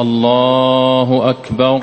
الله أكبر.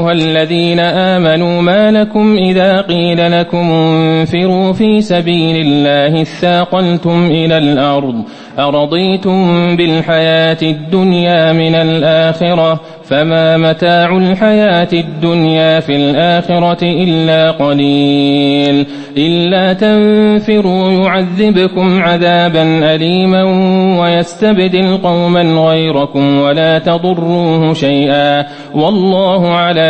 أيها الذين آمنوا ما لكم إذا قيل لكم انفروا في سبيل الله اثاقلتم إلى الأرض أرضيتم بالحياة الدنيا من الآخرة فما متاع الحياة الدنيا في الآخرة إلا قليل إلا تنفروا يعذبكم عذابا أليما ويستبدل قوما غيركم ولا تضروه شيئا والله على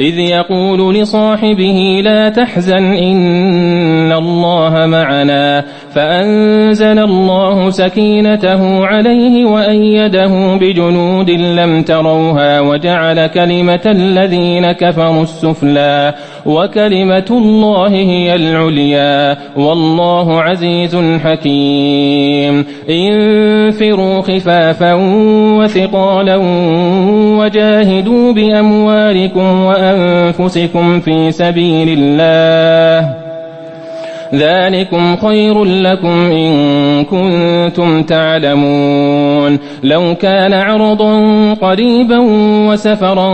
إذ يقول لصاحبه لا تحزن إن الله معنا فأنزل الله سكينته عليه وأيده بجنود لم تروها وجعل كلمة الذين كفروا السفلى وكلمة الله هي العليا والله عزيز حكيم انفروا خفافا وثقالا وجاهدوا بأموالكم وأنفسكم في سبيل الله. ذلكم خير لكم إن كنتم تعلمون. لو كان عرضا قريبا وسفرا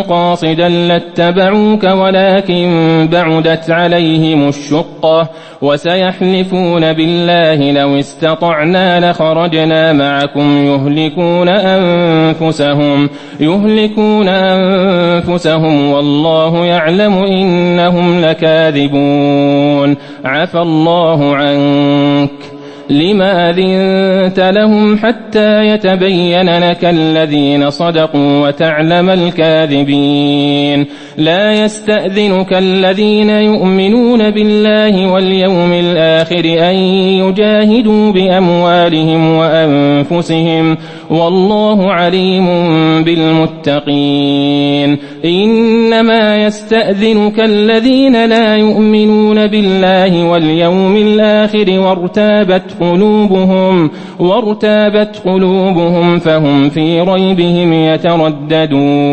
قاصدا لاتبعوك ولكن بعدت عليهم الشقة وسيحلفون بالله لو استطعنا لخرجنا معكم. يهلكون أنفسهم يهلكون أنفسهم والله يعلم إنهم لكاذبون. عفى الله عنك. لما أذنت لهم حتى يتبين لك الذين صدقوا وتعلم الكاذبين. لا يستأذنك الذين يؤمنون بالله واليوم الآخر أن يجاهدوا بأموالهم وأنفسهم. والله عليم بالمتقين. إنما يستأذنك الذين لا يؤمنون بالله واليوم الآخر وارتابت قلوبهم وارتابت قلوبهم فهم في ريبهم يترددون.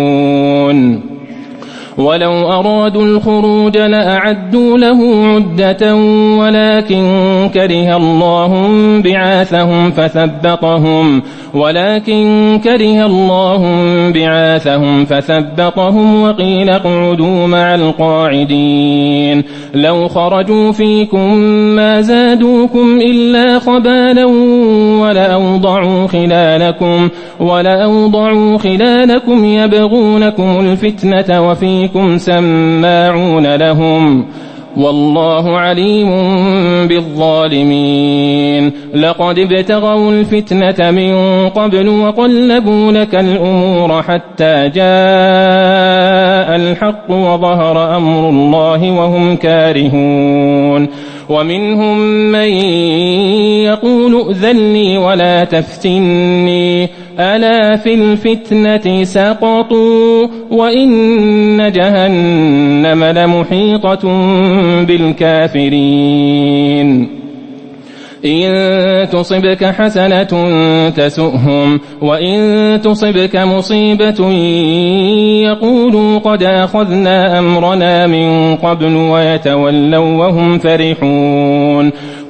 ولو أرادوا الخروج لأعدوا له عدة ولكن كره الله بعاثهم فثبطهم ولكن كره الله بعاثهم فثبطهم وقيل اقعدوا مع القاعدين لو خرجوا فيكم ما زادوكم إلا خبالا ولأوضعوا خلالكم ولأوضعوا خلالكم يبغونكم الفتنة وفيكم سماعون لهم والله عليم بالظالمين. لقد ابتغوا الفتنة من قبل وقلبوا لك الأمور حتى جاء الحق وظهر أمر الله وهم كارهون. ومنهم من يقول ائذن لي ولا تفتني. ألا في الفتنة سقطوا وإن جهنم لمحيطة بالكافرين. إن تصبك حسنة تسؤهم وإن تصبك مصيبة يقولوا قد أخذنا أمرنا من قبل ويتولوا وهم فرحون.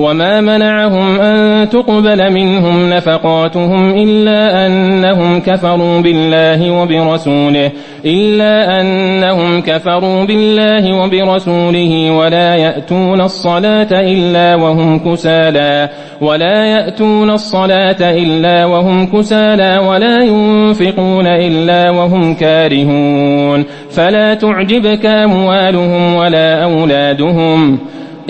وما منعهم أن تقبل منهم نفقاتهم إلا أنهم كفروا بالله وبرسوله إلا أنهم كفروا بالله وبرسوله ولا يأتون الصلاة إلا وهم كسالى ولا يأتون الصلاة إلا وهم كسالى ولا ينفقون إلا وهم كارهون فلا تعجبك أموالهم ولا أولادهم.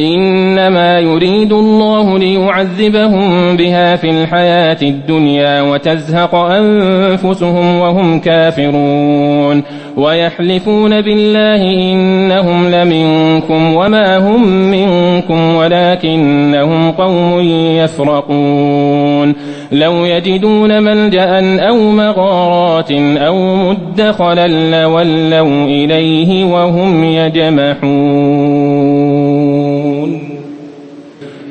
إنما يريد الله ليعذبهم بها في الحياة الدنيا وتزهق أنفسهم وهم كافرون ويحلفون بالله إنهم لمنكم وما هم منكم ولكنهم قوم يفرقون لو يجدون ملجأ أو مغارات أو مدخلا لولوا إليه وهم يجمحون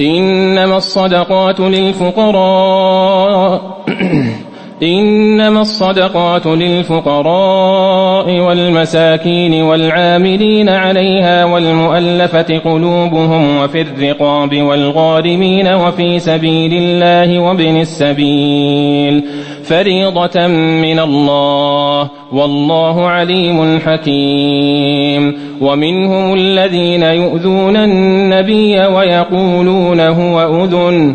إنما الصدقات للفقراء. إنما الصدقات للفقراء والمساكين والعاملين عليها والمؤلفة قلوبهم وفي الرقاب والغارمين وفي سبيل الله وابن السبيل. فريضة من الله. والله عليم حكيم. ومنهم الذين يؤذون النبي ويقولون هو أذن.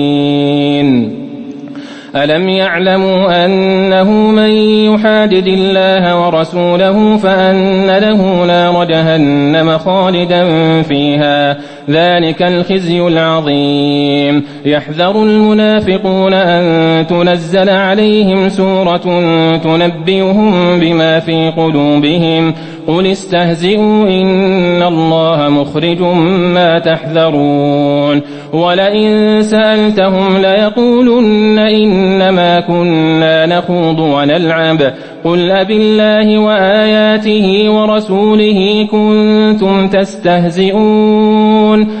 ألم يعلموا أنه من يحادد الله ورسوله فأن له نار جهنم خالدا فيها ذلك الخزي العظيم يحذر المنافقون أن تنزل عليهم سورة تنبئهم بما في قلوبهم قل استهزئوا إن الله مخرج ما تحذرون ولئن سألتهم ليقولن إنما كنا نخوض ونلعب. قل أبالله وآياته ورسوله كنتم تستهزئون.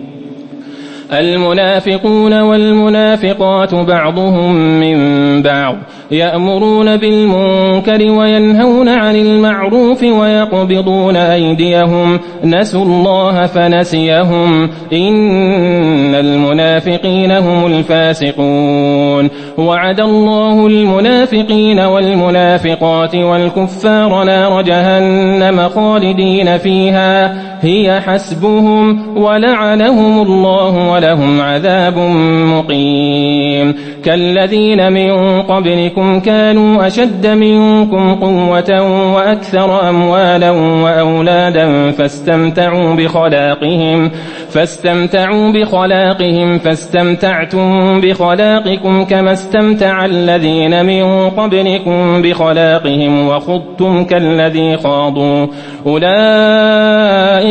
المنافقون والمنافقات بعضهم من بعض يأمرون بالمنكر وينهون عن المعروف ويقبضون أيديهم نسوا الله فنسيهم إن المنافقين هم الفاسقون وعد الله المنافقين والمنافقات والكفار نار جهنم خالدين فيها هي حسبهم ولعنهم الله ولهم عذاب مقيم. كالذين من قبلكم كانوا أشد منكم قوة وأكثر أموالا وأولادا فاستمتعوا بخلاقهم فاستمتعوا بخلاقهم فاستمتعتم بخلاقكم كما استمتع الذين من قبلكم بخلاقهم وخضتم كالذي خاضوا. أولئك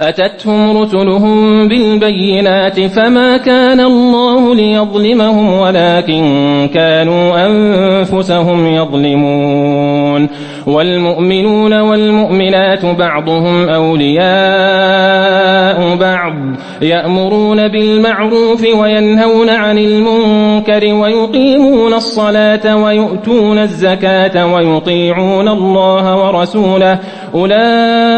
أتتهم رسلهم بالبينات فما كان الله ليظلمهم ولكن كانوا أنفسهم يظلمون والمؤمنون والمؤمنات بعضهم أولياء بعض يأمرون بالمعروف وينهون عن المنكر ويقيمون الصلاة ويؤتون الزكاة ويطيعون الله ورسوله أولئك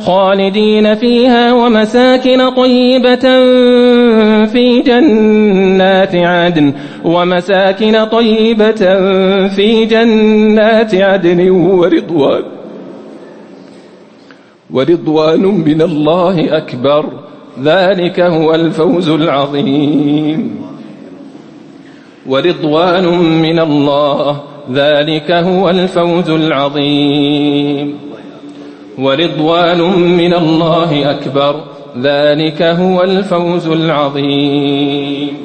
خالدين فيها ومساكن طيبة في جنات عدن ومساكن طيبة في جنات عدن ورضوان ورضوان من الله أكبر. ذلك هو الفوز العظيم. ورضوان من الله ذلك هو الفوز العظيم. ورضوان من الله أكبر. ذلك هو الفوز العظيم.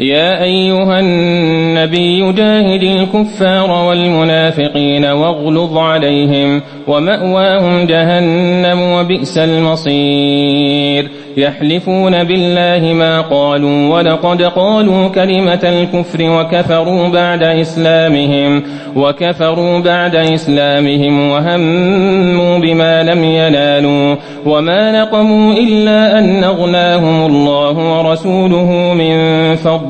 يا أيها النبي جاهد الكفار والمنافقين واغلظ عليهم ومأواهم جهنم وبئس المصير. يحلفون بالله ما قالوا ولقد قالوا كلمة الكفر وكفروا بعد إسلامهم وكفروا بعد إسلامهم وهموا بما لم ينالوا وما نقموا إلا أن أغناهم الله ورسوله من فضله.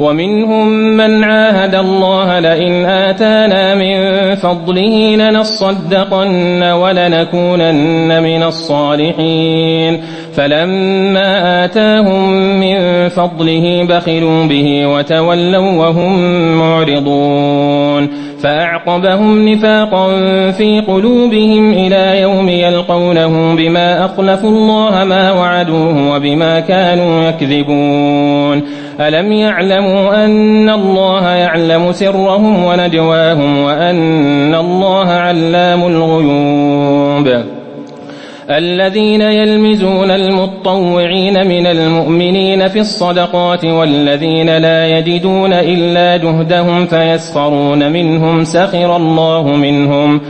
ومنهم من عاهد الله لئن آتانا من فضله لنصدقن ولنكونن من الصالحين. فلما آتاهم من فضله بخلوا به وتولوا وهم معرضون. فأعقبهم نفاقا في قلوبهم إلى يوم يلقونه بما أخلفوا الله ما وعدوه وبما كانوا يكذبون. ألم يعلموا أن الله يعلم سرهم ونجواهم وأن الله علام الغيوب. الذين يلمزون المطوعين من المؤمنين في الصدقات والذين لا يجدون إلا جهدهم فيسخرون منهم سخر الله منهم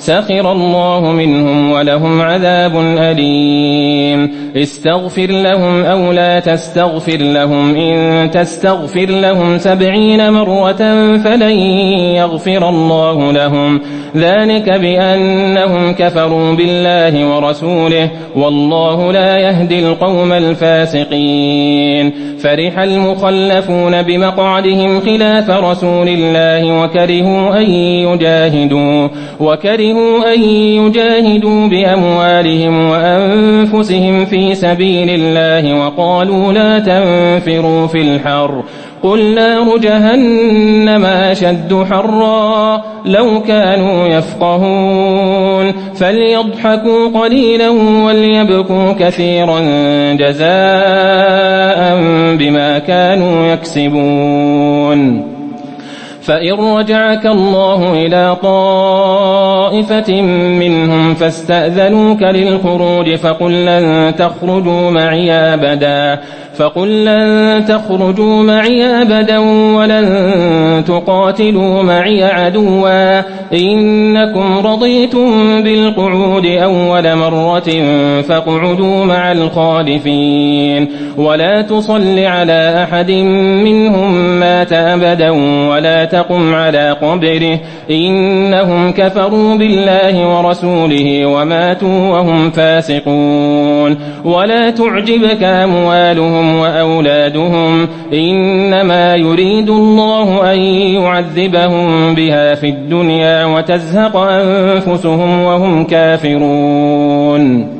سخر الله منهم ولهم عذاب أليم. استغفر لهم أو لا تستغفر لهم إن تستغفر لهم سبعين مرة فلن يغفر الله لهم. ذلك بأنهم كفروا بالله ورسوله والله لا يهدي القوم الفاسقين. فرح المخلفون بمقعدهم خلاف رسول الله وكرهوا أن يجاهدوا وكرهوا أن يجاهدوا بأموالهم وأنفسهم في سبيل الله وقالوا لا تنفروا في الحر. قل نار جهنم أشد حرا لو كانوا يفقهون. فليضحكوا قليلا وليبكوا كثيرا جزاء بما كانوا يكسبون. فإن رجعك الله إلى طائفة منهم فاستأذنوك للخروج فقل لن تخرجوا معي أبدا فقل لن تخرجوا معي أبدا ولن تقاتلوا معي عدوا إنكم رضيتم بالقعود أول مرة فاقعدوا مع الخالفين ولا تصل على أحد منهم مات أبدا ولا تقاتلوا تقم على قبره إنهم كفروا بالله ورسوله وماتوا وهم فاسقون. ولا تعجبك أموالهم وأولادهم إنما يريد الله أن يعذبهم بها في الدنيا وتزهق أنفسهم وهم كافرون.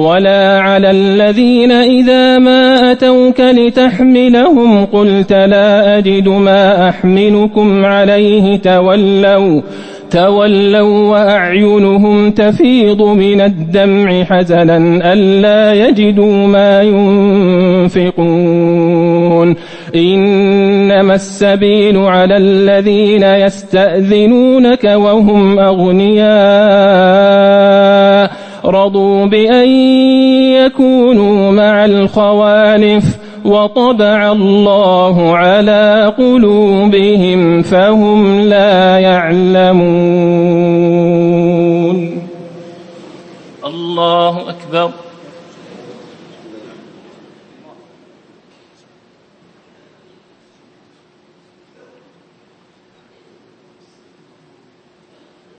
ولا على الذين إذا ما أتوك لتحملهم قلت لا أجد ما أحملكم عليه تولوا تولوا وأعينهم تفيض من الدمع حزنا ألا يجدوا ما ينفقون إنما السبيل على الذين يستأذنونك وهم أغنياء رضوا بأن يكونوا مع الخوالف وطبع الله على قلوبهم فهم لا يعلمون. الله أكبر.